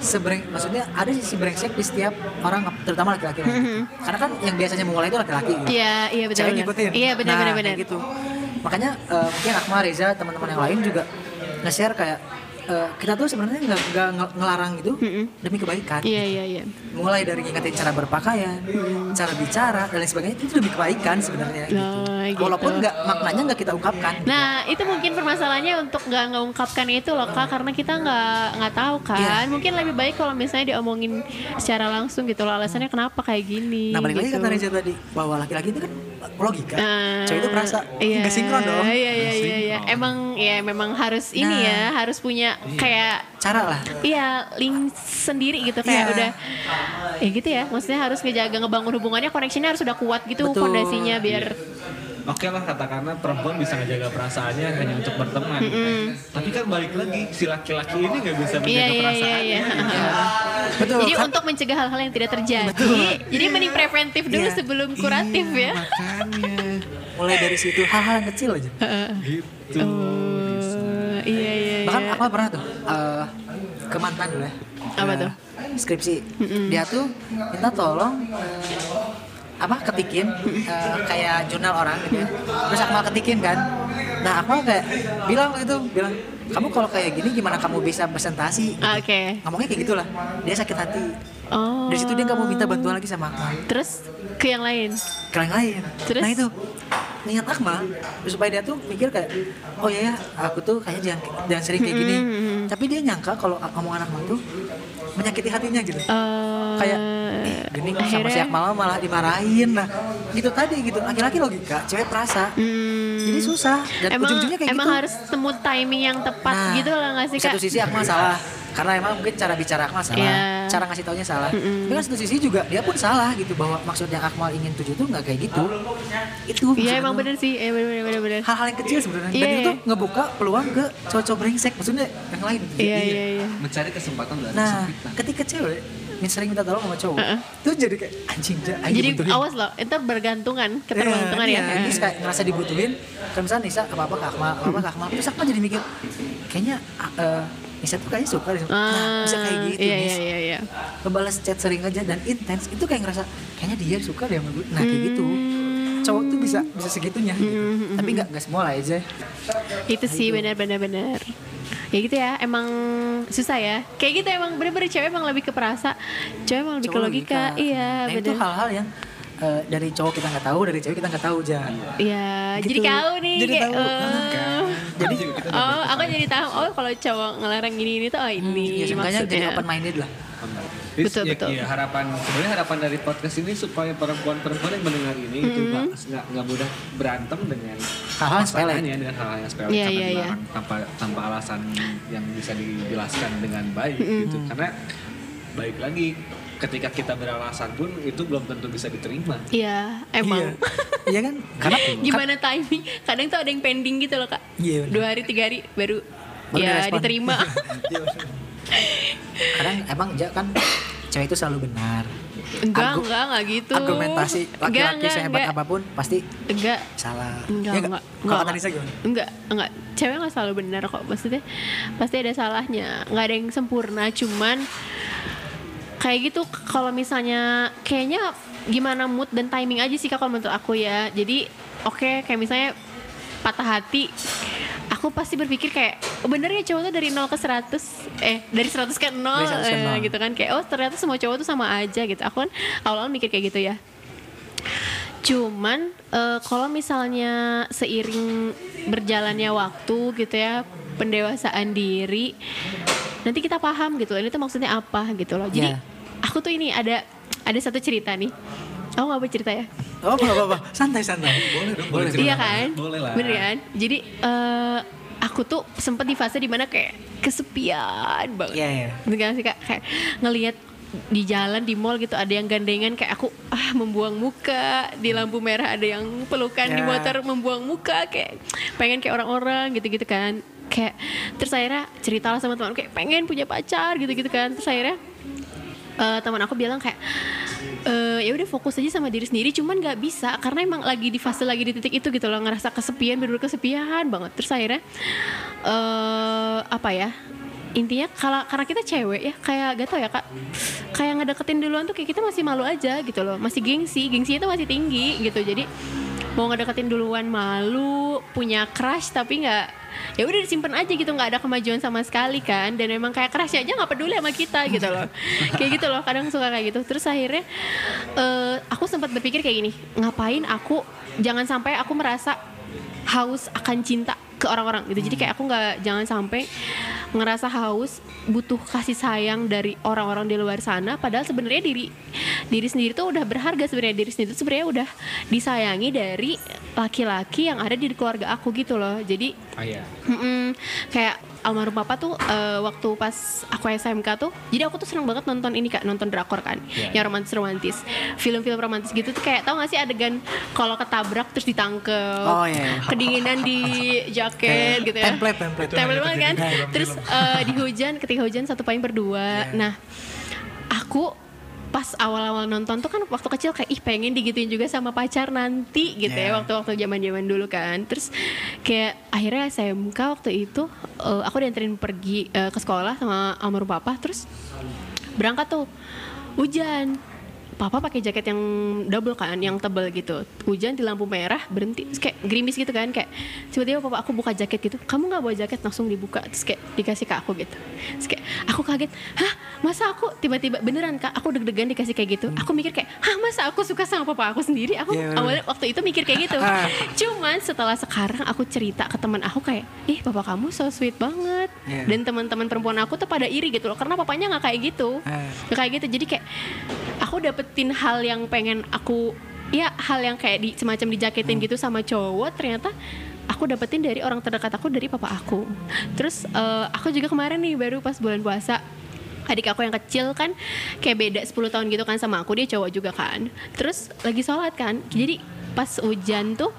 Sebreng maksudnya ada sisi brengsek di setiap orang terutama laki-laki. Karena kan yang biasanya memulai itu laki-laki. gitu. Iya, iya betul. Cewek ngikutin. Iya benar Nah, benar kayak benar. gitu. Makanya eh, mungkin Akma, Reza, teman-teman yang lain juga nge-share kayak eh, kita tuh sebenarnya nggak nggak nge- ngelarang gitu demi kebaikan. Iya iya iya. Mulai dari ngingetin cara berpakaian, cara bicara dan lain sebagainya itu demi kebaikan sebenarnya. gitu. Nah, gitu. Walaupun nggak maknanya nggak kita ungkapkan. Nah itu mungkin permasalahannya untuk nggak ngungkapkan itu loh kak karena kita nggak nggak tahu kan Iya. mungkin lebih baik kalau misalnya diomongin secara langsung gitu loh alasannya kenapa kayak gini Nah balik lagi gitu. kata Reza tadi bahwa laki-laki itu kan logika, Nah, cewek itu perasa, iya, nggak sinkron dong. Iya iya iya, iya. Emang ya memang harus ini Nah. ya, harus punya kayak Cara lah. iya link sendiri gitu kayak Iya. udah ya gitu ya. Maksudnya harus ngejaga ngebangun hubungannya, koneksinya harus udah kuat gitu Betul. fondasinya biar oke lah katakanlah perempuan bisa ngejaga perasaannya hanya untuk berteman tapi kan balik lagi si laki-laki ini nggak bisa menjaga Iya iya iya perasaannya iya. (laughs) Betul. Jadi kan? untuk mencegah hal-hal yang tidak terjadi, jadi mending preventif dulu Iya. sebelum kuratif Iya, ya. makanya mulai dari situ hal-hal yang kecil aja. gitu Oh, iya iya Bahkan iya. aku pernah tuh eh, ke mantan dulu ya. Apa tuh? Skripsi. Dia tuh minta tolong eh, apa ketikin eh, kayak jurnal orang gitu ya. Terus Akmal ketikin kan. Nah Akmal kayak bilang gitu, bilang kamu kalau kayak gini gimana kamu bisa presentasi? Ah, Oke. Ngomongnya kayak gitulah. Dia sakit hati. Oh. Dari situ dia nggak mau minta bantuan lagi sama Akmal. Terus ke yang lain. ke yang lain. Terus? Nah itu niat Akmal supaya dia tuh mikir kayak oh ya ya aku tuh kayak jangan jangan sering kayak gini. Mm-hmm. Tapi dia nyangka kalau omongan Akmal tuh menyakiti hatinya gitu. Eh, kayak eh, gini sama si akhirnya- Akmal malah dimarahin. Nah gitu tadi gitu. Laki-laki logika, cewek perasa. Hmm, Jadi susah dan emang ujung-ujungnya kayak emang gitu. harus temu timing yang tepat Nah, gitu lah nggak sih kak? satu sisi Akmal salah karena emang mungkin cara bicara Akmal salah, Iya. cara ngasih taunya salah. Tapi kan satu sisi juga dia pun salah gitu bahwa maksud yang Akmal ingin tuju tuh nggak kayak gitu. Itu Iya maksud emang bener sih, eh, bener bener bener. bener. hal-hal yang kecil sebenarnya Iya, dan itu iya. tuh ngebuka peluang ke cowok-cowok brengsek maksudnya yang lain Iya iya iya. mencari kesempatan dari nah kesempitan ketika cewek sering minta tolong sama cowok Uh-uh. itu jadi kayak anjing ayo Jadi dibutuhin. awas loh, itu bergantungan, ketergantungan Iya, ya. iya. Terus kayak ngerasa dibutuhin kan misalnya Nisa apa apa ke Akmal apa apa ke Akmal terus Akmal jadi mikir kayaknya uh, Nisa tuh kayaknya suka deh. nah bisa kayak gitu iya, Nis iya iya iya. ngebalas chat sering aja dan intens itu kayak ngerasa kayaknya dia suka deh sama gue nah kayak gitu Hmm. cowok tuh bisa bisa segitunya gitu. tapi nggak nggak semua lah aja Itu sih benar benar benar. Ya gitu ya, emang susah ya. Kayak gitu emang bener-bener cewek emang lebih ke perasa, cewek emang lebih ke Cowok logika. Iya, nah itu benar. hal-hal yang eh, dari cowok kita nggak tahu dari cewek kita nggak tahu aja Iya, Gitu. jadi kau nih Jadi kayak tahu. eh, jadi Oh, aku jadi tahu. Oh, kalau cowok ngelarang gini ini tuh oh ini ya sebenarnya jadi open minded lah Jadi, Betul, ya, betul. ya, harapan sebenarnya harapan dari podcast ini supaya perempuan-perempuan yang mendengar ini itu nggak nggak mudah berantem dengan Hal-hal yang sepele. pasangannya, dengan hal-hal yang sepele karena iya, iya. dilarang tanpa tanpa alasan yang bisa dijelaskan dengan baik gitu karena baik lagi ketika kita beralasan pun itu belum tentu bisa diterima Iya, emang. iya iya kan (laughs) karena Gimana timing? Kadang tuh ada yang pending gitu loh kak. Iya. Dua hari tiga hari baru, Baru ya direspon. diterima. (laughs) kadang emang ja, kan cewek itu selalu benar enggak Argu- enggak enggak gitu. argumentasi Enggak, laki-laki enggak, sehebat enggak. apa pun pasti Enggak. salah Enggak, Ya enggak, Kalau enggak, kata Nisa gimana Enggak, enggak. Cewek nggak selalu benar kok. Maksudnya pasti ada salahnya. Nggak ada yang sempurna. Cuman kayak gitu kalau misalnya kayaknya gimana mood dan timing aja sih kak kalau menurut aku ya. Jadi oke kayak misalnya patah hati aku pasti berpikir kayak oh, bener ya cowok tuh dari 0 ke 100 eh dari 100 ke 0, Dari 100 ke eh, 0. gitu kan kayak oh ternyata semua cowok tuh sama aja gitu aku kan awal-awal mikir kayak gitu ya Cuman eh, kalau misalnya seiring berjalannya waktu gitu ya, pendewasaan diri, nanti kita paham gitu. Ini tuh maksudnya apa gitu loh. Jadi Ya. Aku tuh ini ada ada satu cerita nih. Aku nggak bercerita ya? oh apa apa, apa santai santai boleh dong Boleh, cerita. Iya kan? boleh lah Bener kan? Jadi eh, aku tuh sempet di fase di mana kayak kesepian banget. Iya, iya. Bener kan sih kak? Kayak ngelihat di jalan di mall gitu ada yang gandengan kayak aku ah membuang muka di lampu merah ada yang pelukan di Ya. motor membuang muka kayak pengen kayak orang-orang gitu-gitu kan kayak terus akhirnya ceritalah sama teman kayak pengen punya pacar gitu-gitu kan terus akhirnya eh, teman aku bilang kayak eh ya udah fokus aja sama diri sendiri cuman nggak bisa karena emang lagi di fase lagi di titik itu gitu loh ngerasa kesepian bener kesepian banget. Terus akhirnya eh apa ya intinya kalau karena kita cewek ya kayak gak tau ya kak kayak ngedeketin duluan tuh kayak kita masih malu aja gitu loh masih gengsi gengsi itu masih tinggi gitu. Jadi mau ngedeketin duluan malu punya crush tapi nggak ya udah disimpan aja gitu nggak ada kemajuan sama sekali kan. Dan emang kayak crush aja nggak peduli sama kita gitu loh. (laughs) Kayak gitu loh kadang suka kayak gitu. Terus akhirnya eh, aku sempat berpikir kayak gini ngapain aku jangan sampai aku merasa haus akan cinta ke orang-orang gitu. Jadi kayak aku nggak jangan sampai ngerasa haus butuh kasih sayang dari orang-orang di luar sana. Padahal sebenarnya diri diri sendiri tuh udah berharga sebenarnya. Diri sendiri tuh sebenarnya udah disayangi dari laki-laki yang ada di keluarga aku gitu loh. Jadi ah, iya. Mm-mm. kayak almarhum papa tuh eh, waktu pas aku SMK tuh jadi aku tuh seneng banget nonton ini kak nonton drakor kan Iya. yang romantis romantis film-film romantis gitu tuh kayak tau gak sih adegan kalau ketabrak terus ditangkep Oh, iya, iya. kedinginan di (laughs) jaket gitu ya Template, template. template banget kan terus eh, di hujan ketika hujan satu payung berdua Iya. nah aku pas awal-awal nonton tuh kan waktu kecil kayak ih pengen digituin juga sama pacar nanti gitu ya Iya. waktu-waktu zaman-zaman dulu kan. Terus kayak akhirnya SMK waktu itu eh, aku dianterin pergi eh, ke sekolah sama almarhum papa. Terus berangkat tuh hujan papa pakai jaket yang double kan yang tebel gitu. Hujan di lampu merah berhenti. Terus kayak gerimis gitu kan kayak tiba-tiba papa aku buka jaket gitu. Kamu nggak bawa jaket? Langsung dibuka terus kayak dikasih ke aku gitu. Terus kayak aku kaget hah? Masa aku tiba-tiba beneran kak? Aku deg-degan dikasih kayak gitu. Aku mikir kayak hah? Masa aku suka sama papa aku sendiri? Aku Iya, bener. awalnya waktu itu mikir kayak gitu. Cuman setelah sekarang aku cerita ke teman aku kayak ih papa kamu so sweet banget. Iya. dan teman-teman perempuan aku tuh pada iri gitu loh karena papanya nggak kayak gitu. Nggak kayak gitu. Jadi kayak aku dapetin hal yang pengen aku ya hal yang kayak di semacam dijaketin gitu sama cowok ternyata aku dapetin dari orang terdekat aku dari papa aku. Terus eh, aku juga kemarin nih baru pas bulan puasa adik aku yang kecil kan kayak beda 10 tahun gitu kan sama aku dia cowok juga kan. Terus lagi sholat kan jadi pas hujan tuh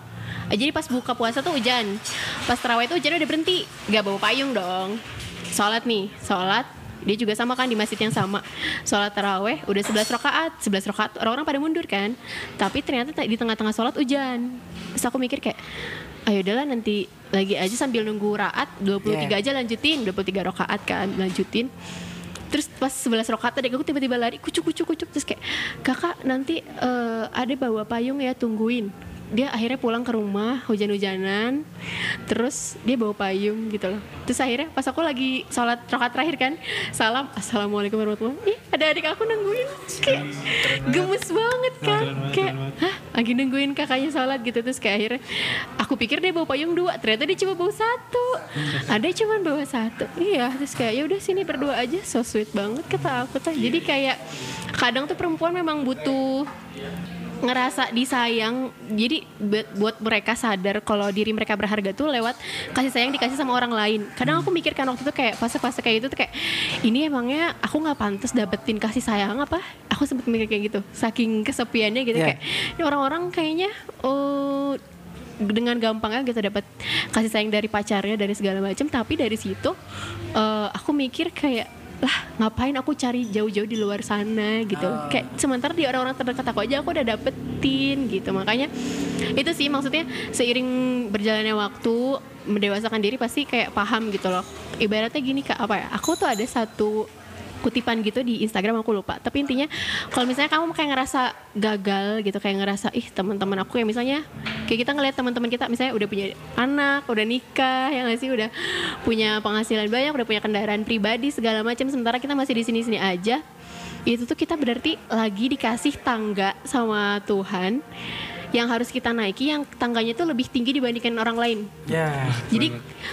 eh, jadi pas buka puasa tuh hujan pas terawih tuh hujan udah berhenti gak bawa payung dong. Sholat nih sholat dia juga sama kan di masjid yang sama. Sholat taraweh udah 11 rakaat 11 rakaat orang-orang pada mundur kan. Tapi ternyata di tengah-tengah sholat hujan. Terus aku mikir kayak ayo udahlah nanti lagi aja sambil nunggu raat 23 Yeah. aja lanjutin. 23 rakaat kan lanjutin. Terus pas 11 rakaat adek aku tiba-tiba lari kucuk kucuk kucuk. Terus kayak kakak nanti eh, ada bawa payung ya tungguin dia akhirnya pulang ke rumah hujan-hujanan terus dia bawa payung gitu loh. Terus akhirnya pas aku lagi sholat rakaat terakhir kan salam assalamualaikum warahmatullahi wabarakatuh. Ih ada adik aku nungguin. Kayak gemes banget kan. Kayak hah lagi nungguin kakaknya sholat gitu. Terus kayak akhirnya aku pikir dia bawa payung dua ternyata dia cuma bawa satu. Ada cuma bawa satu. Iya terus kayak ya udah sini berdua aja. So sweet banget kata aku tuh. Jadi kayak kadang tuh perempuan memang butuh ngerasa disayang. Jadi buat, buat mereka sadar kalau diri mereka berharga tuh lewat kasih sayang dikasih sama orang lain. Kadang aku mikirkan waktu itu kayak fase-fase kayak gitu tuh kayak ini emangnya aku nggak pantas dapetin kasih sayang apa? Aku sempet mikir kayak gitu saking kesepiannya gitu Iya. kayak ini orang-orang kayaknya oh dengan gampangnya gitu dapat kasih sayang dari pacarnya dari segala macam tapi dari situ eh, aku mikir kayak lah ngapain aku cari jauh-jauh di luar sana gitu. Kayak sementara di orang-orang terdekat aku aja aku udah dapetin gitu. Makanya itu sih maksudnya seiring berjalannya waktu mendewasakan diri pasti kayak paham gitu loh. Ibaratnya gini kak apa ya aku tuh ada satu kutipan gitu di Instagram aku lupa. Tapi intinya kalau misalnya kamu kayak ngerasa gagal gitu kayak ngerasa ih teman-teman aku yang misalnya kayak kita ngeliat teman-teman kita misalnya udah punya anak udah nikah yang sih? Udah punya penghasilan banyak udah punya kendaraan pribadi segala macam sementara kita masih di sini-sini aja itu tuh kita berarti lagi dikasih tangga sama Tuhan yang harus kita naiki yang tangganya tuh lebih tinggi dibandingkan orang lain Ya. jadi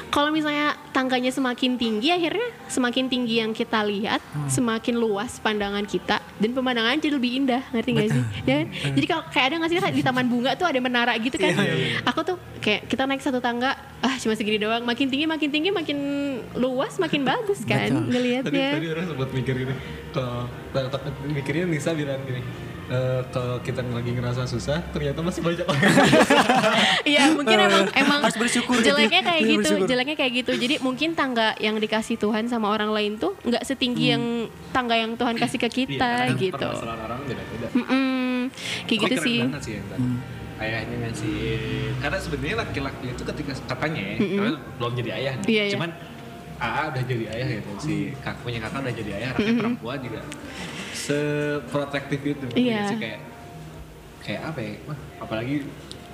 kalau misalnya tangganya semakin tinggi akhirnya semakin tinggi yang kita lihat Hmm. semakin luas pandangan kita dan pemandangan jadi lebih indah ngerti gak sih? Ya kan? Jadi kalau kayak ada nggak sih di taman bunga tuh ada menara gitu kan? Iya, Aku tuh kayak kita naik satu tangga ah cuma segini doang makin tinggi makin tinggi makin luas makin bagus kan Betul. tadi ngelihatnya. tadi orang sempat mikir gini kalau mikirnya Nisa bilang gini "Eh, kalau kita lagi ngerasa susah ternyata masih banyak orang (laughs) Iya mungkin emang emang Harus bersyukur gitu. jeleknya kayak Iya, gitu bersyukur. jeleknya kayak gitu jadi mungkin tangga yang dikasih Tuhan sama orang lain tuh nggak setinggi Hmm. yang tangga yang Tuhan kasih ke kita Iya, gitu orang beda-beda Mm-mm. kayak Tapi gitu sih banget sih yang tadi. Ayahnya ngasih karena sebenarnya laki-laki itu ketika katanya ya, karena belum jadi ayah nih. Iya, iya. Cuman AA udah jadi ayah gitu. Si kak punya kakak udah jadi ayah, anaknya perempuan juga seprotektif itu Iya. sih kayak kayak apa ya? Wah, apalagi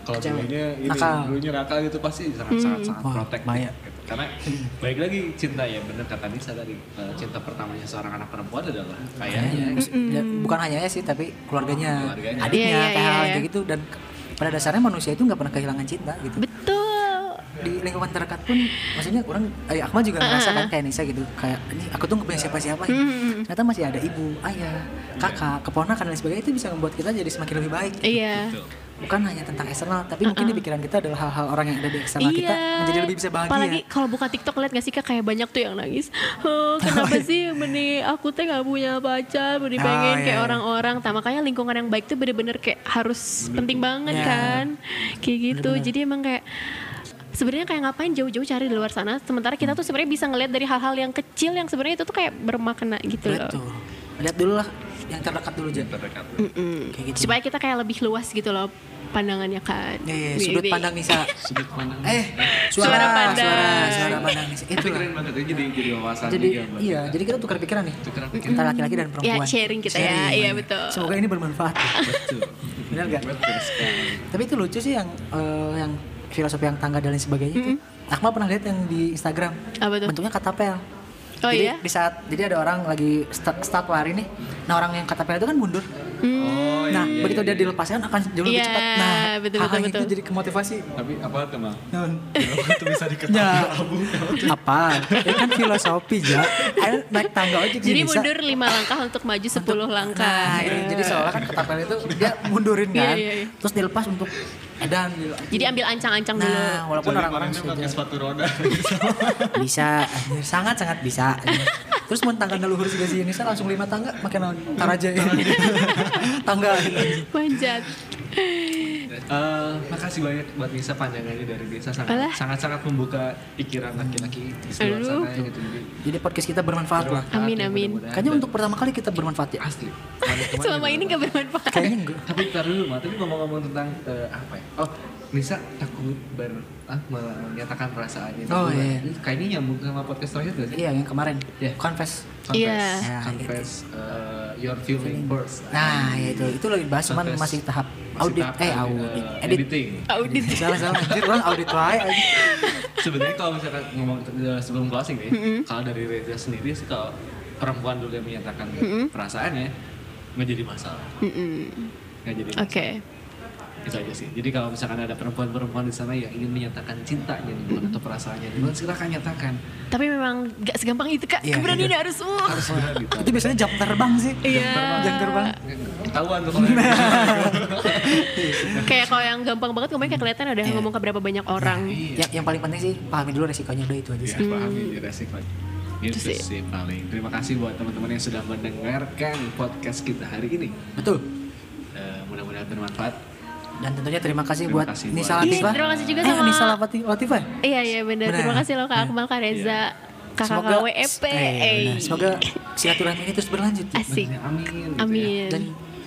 kalau dulunya ini Nakal. dulunya nakal gitu pasti sangat sangat sangat Wah, protektif. Maya. gitu. Karena baik lagi cinta ya bener kata Nisa tadi eh, cinta pertamanya seorang anak perempuan adalah ayahnya. Ya, bukan hanya ya sih tapi keluarganya, Keluarganya. adiknya Iya, iya, kayak hal iya. gitu dan pada dasarnya manusia itu nggak pernah kehilangan cinta gitu betul di lingkungan terdekat pun maksudnya orang eh, Akmal juga ngerasa kan kayak Nisa gitu kayak ini aku tuh nggak punya siapa-siapa ya. Hmm. ternyata masih ada ibu ayah kakak keponakan dan sebagainya itu bisa membuat kita jadi semakin lebih baik Iya. Betul. bukan hanya tentang eksternal tapi mungkin di pikiran kita adalah hal-hal orang yang ada di eksternal kita menjadi lebih bisa bahagia Iya. Apalagi kalau buka TikTok lihat gak sih kak kayak banyak tuh yang nangis. "Huh, (laughs) kenapa sih meni aku teh nggak punya pacar, meni Oh, pengen iya, kayak iya. orang-orang. Nah, makanya lingkungan yang baik tuh bener-bener kayak harus penting banget Iya. kan. Kayak gitu. Bener-bener. Jadi emang kayak sebenarnya kayak ngapain jauh-jauh cari di luar sana sementara kita tuh sebenarnya bisa ngelihat dari hal-hal yang kecil yang sebenarnya itu tuh kayak bermakna gitu loh. betul lihat dulu lah yang terdekat dulu aja Terdekat. Kayak gitu. Supaya kita kayak lebih luas gitu loh pandangannya kan. Iya, iya, sudut pandang Nisa (laughs) Sudut pandang. eh suara Suara suara pandang. suara, pandang Nisa itu Tapi keren banget jadi jadi wawasan jadi juga iya jadi kita tukar pikiran nih Tukeran pikiran. antara laki-laki dan perempuan Ya, sharing kita ya. Iya, betul. semoga ini bermanfaat Betul. benar gak Betul sekali. tapi itu lucu sih yang eh, yang filosofi yang tangga dan lain sebagainya itu. Akmal pernah lihat yang di Instagram? Apa tuh? bentuknya katapel Oh jadi iya? di saat jadi ada orang lagi start, start lari nih nah orang yang katapel itu kan mundur Oh, nah iya, begitu iya, dia iya. dilepaskan akan jauh lebih Iya, cepat nah betul, hal-hal betul, itu betul. jadi kemotivasi Tapi apa tuh mal? Non. Itu bisa diketahui. Ya, (laughs) apa? Itu kan filosofi ya. Ayo naik tangga aja Jadi bisa. mundur lima langkah untuk maju 10 langkah. Nah, ini, jadi seolah kan ketapel itu dia mundurin Iya, kan, iya, iya. terus dilepas untuk edan gitu. Jadi ambil ancang-ancang dulu. Nah, walaupun Jadi orang-orang kemarin pakai sudah sepatu roda. bisa, sangat-sangat bisa. Terus mau tangga luhur sih sih ini saya langsung lima tangga makin naon tar aja ya. (laughs) tangga Manjat. Eh, makasih banyak buat Nisa panjangannya dari Nisa sangat Alah. sangat sangat membuka pikiran laki-laki di seluruh Aduh. sana gitu. Jadi, Jadi podcast kita bermanfaat lah. bermanfaat Amin, ya, amin. Kayaknya untuk pertama kali kita bermanfaat ya. asli. (laughs) Selama ini gak bermanfaat. Kayaknya enggak. Tapi ntar dulu, Ma. Tadi ngomong-ngomong tentang eh, apa ya? Oh, Nisa takut ber ah, menyatakan perasaannya. Oh, iya. Ini Kayaknya nyambung sama podcast terakhir gak sih? Iya, yang kemarin. Iya. Confess. Confess, Iya. Ya, confess eh, your feeling first. Nah, ya itu itu lagi bahas cuman masih tahap Masih audit tahap, eh eh, audit edit. editing. Audit. (laughs) salah salah anjir orang audit wae. Sebenarnya kalau misalkan ngomong eh, sebelum closing nih, kalau dari Reza sendiri sih kalau perempuan dulu yang menyatakan perasaannya nggak jadi masalah, Mm-mm. nggak jadi Oke. masalah. Itu aja sih. Jadi kalau misalkan ada perempuan-perempuan di sana yang ingin menyatakan cintanya duluan atau perasaannya duluan, silakan nyatakan. Tapi memang gak segampang itu kak. Iya, Keberanian iya. harus uh. Harus gitu. (laughs) Itu biasanya jam terbang sih. Iya. Jam terbang. Ketahuan tuh kalau (laughs) Kayak kalau yang gampang banget ngomongnya kayak kelihatan udah Iya. ngomong ke berapa banyak orang. Iya. Yang, yang paling penting sih pahami dulu resikonya udah itu aja Ya, sih. pahami ya, resikonya. Itu sih. sih paling. Terima kasih buat teman-teman yang sudah mendengarkan podcast kita hari ini. Betul. Eh, mudah-mudahan bermanfaat. Dan tentunya terima kasih Terima buat kasih Nisa buat- Iya, Latifah. terima kasih juga eh, sama- Nisa Latifah. Iya iya benar. Terima kasih loh kak Akmal, kak Reza, kakak Semoga- WEP. eh, eh. Semoga silaturahmi ini terus berlanjut. Asik. Bener, Amin. gitu ya. Amin. Dan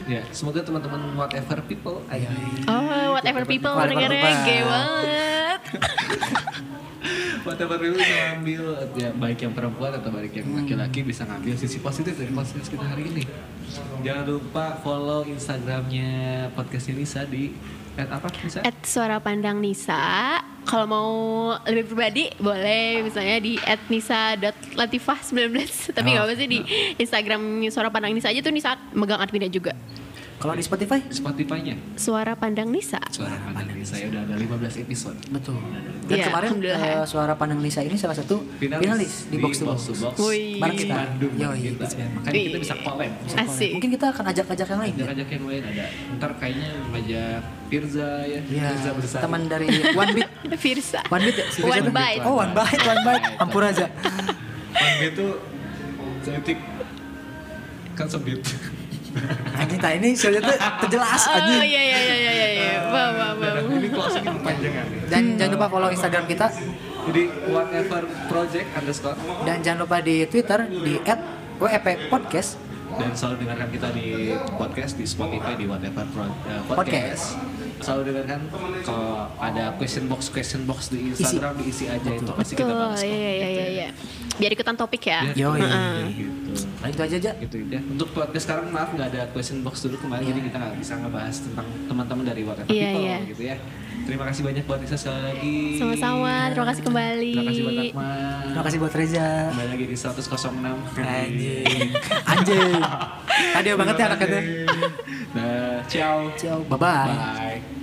Ya, semoga teman-teman whatever people ayo. Oh, whatever people Whatever dengar people. gay banget. (laughs) whatever people bisa ngambil ya baik yang perempuan atau baik yang laki-laki bisa ngambil sisi positif dari podcast kita hari ini. Jangan lupa follow Instagramnya podcastnya Nisa di at apa Nisa? At suara pandang Nisa. Kalau mau lebih pribadi boleh misalnya di at nisa.latifah19 (laughs) Tapi Oh. nggak apa sih di Instagram suara pandang Nisa aja tuh Nisa megang adminnya juga kalau di Spotify Spotify-nya. Suara pandang Nisa Suara pandang Nisa ya udah ada 15 episode. betul. Dan Iya, kemarin eh, suara pandang Nisa ini salah satu finalis, di, box to box. box. Wih. Bareng kita. Bandung Yoi, kita. iya. Makanya kita bisa collab. Asik Mungkin kita akan ajak-ajak yang lain. ya? Ajak-ajak yang lain ada. Ntar kayaknya ngajak Firza ya. Iya, Firza bersama. teman dari One Beat. (laughs) Firsa One Beat ya? Si Firza One tuh? Bite Oh, One Bite, One Bite. Ampun aja. One itu setik kan sebit. Anjing tak ini soalnya tuh terjelas Oh anjing. iya iya iya iya iya Bang bang bang Ini closing kepanjangan. Dan jangan lupa follow Instagram kita Jadi whatever project underscore dan jangan lupa di Twitter di @wep_podcast. dan selalu dengarkan kita di podcast di Spotify di whatever pro, eh, podcast. Podcast. Selalu dengarkan kalau ada question box question box di Instagram diisi aja itu pasti kita Betul kok. iya iya iya iya Biar ikutan topik ya Biar Yoi. kita Heeh. gitu. Nah, itu aja aja. gitu ya. Untuk podcast sekarang maaf nggak ada question box dulu kemarin jadi kita nggak bisa ngebahas tentang teman-teman dari Iya, People iya. gitu ya. Terima kasih banyak buat Nisa sekali lagi. Sama-sama Terima kasih kembali Terima kasih buat Akmal. Terima kasih buat Reza. Kembali lagi di 106. Anjing. (laughs) Anjing. Tadi banget ya anaknya. Nah, ciao. Ciao, bye bye. Bye.